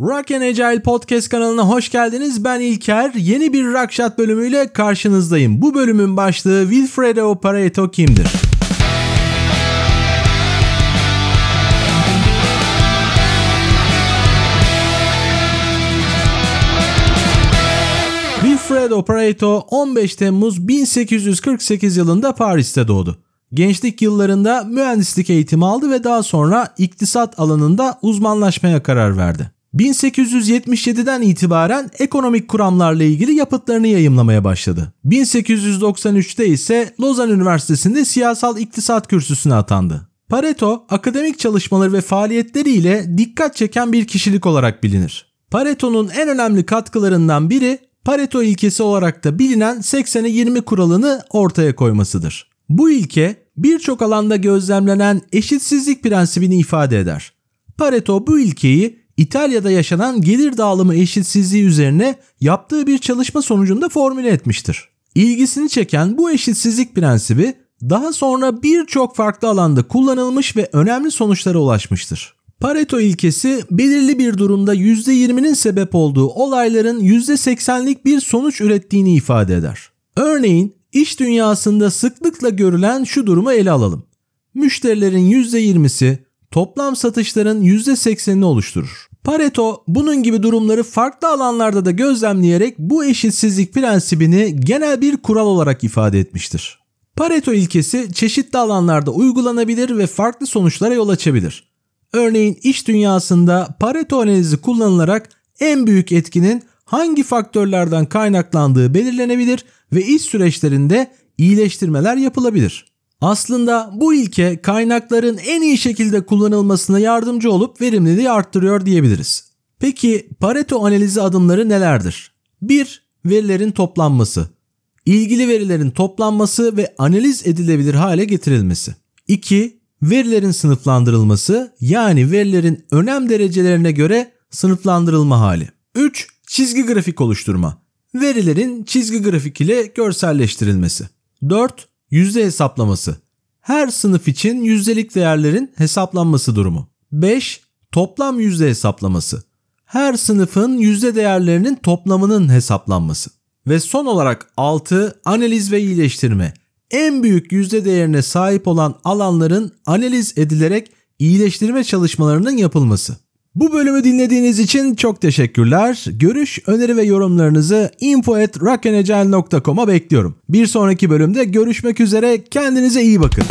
Rock and Agile Podcast kanalına hoş geldiniz. Ben İlker. Yeni bir Rockshot bölümüyle karşınızdayım. Bu bölümün başlığı Wilfredo Pareto kimdir? Wilfredo Pareto 15 Temmuz 1848 yılında Paris'te doğdu. Gençlik yıllarında mühendislik eğitimi aldı ve daha sonra iktisat alanında uzmanlaşmaya karar verdi. 1877'den itibaren ekonomik kuramlarla ilgili yapıtlarını yayımlamaya başladı. 1893'te ise Lozan Üniversitesi'nde siyasal iktisat kürsüsüne atandı. Pareto, akademik çalışmaları ve faaliyetleriyle dikkat çeken bir kişilik olarak bilinir. Pareto'nun en önemli katkılarından biri Pareto ilkesi olarak da bilinen 80'e 20 kuralını ortaya koymasıdır. Bu ilke birçok alanda gözlemlenen eşitsizlik prensibini ifade eder. Pareto bu ilkeyi İtalya'da yaşanan gelir dağılımı eşitsizliği üzerine yaptığı bir çalışma sonucunda formüle etmiştir. İlgisini çeken bu eşitsizlik prensibi daha sonra birçok farklı alanda kullanılmış ve önemli sonuçlara ulaşmıştır. Pareto ilkesi belirli bir durumda %20'nin sebep olduğu olayların %80'lik bir sonuç ürettiğini ifade eder. Örneğin iş dünyasında sıklıkla görülen şu durumu ele alalım. Müşterilerin %20'si toplam satışların %80'ini oluşturur. Pareto bunun gibi durumları farklı alanlarda da gözlemleyerek bu eşitsizlik prensibini genel bir kural olarak ifade etmiştir. Pareto ilkesi çeşitli alanlarda uygulanabilir ve farklı sonuçlara yol açabilir. Örneğin iş dünyasında Pareto analizi kullanılarak en büyük etkinin hangi faktörlerden kaynaklandığı belirlenebilir ve iş süreçlerinde iyileştirmeler yapılabilir. Aslında bu ilke kaynakların en iyi şekilde kullanılmasına yardımcı olup verimliliği arttırıyor diyebiliriz. Peki Pareto analizi adımları nelerdir? 1. Verilerin toplanması. İlgili verilerin toplanması ve analiz edilebilir hale getirilmesi. 2. Verilerin sınıflandırılması yani verilerin önem derecelerine göre sınıflandırılma hali. 3. Çizgi grafik oluşturma. Verilerin çizgi grafik ile görselleştirilmesi. 4. Yüzde hesaplaması. Her sınıf için yüzdelik değerlerin hesaplanması durumu. 5. Toplam yüzde hesaplaması. Her sınıfın yüzde değerlerinin toplamının hesaplanması. Ve son olarak 6. Analiz ve iyileştirme. En büyük yüzde değerine sahip olan alanların analiz edilerek iyileştirme çalışmalarının yapılması. Bu bölümü dinlediğiniz için çok teşekkürler. Görüş, öneri ve yorumlarınızı info@rockanagile.com'a bekliyorum. Bir sonraki bölümde görüşmek üzere. Kendinize iyi bakın.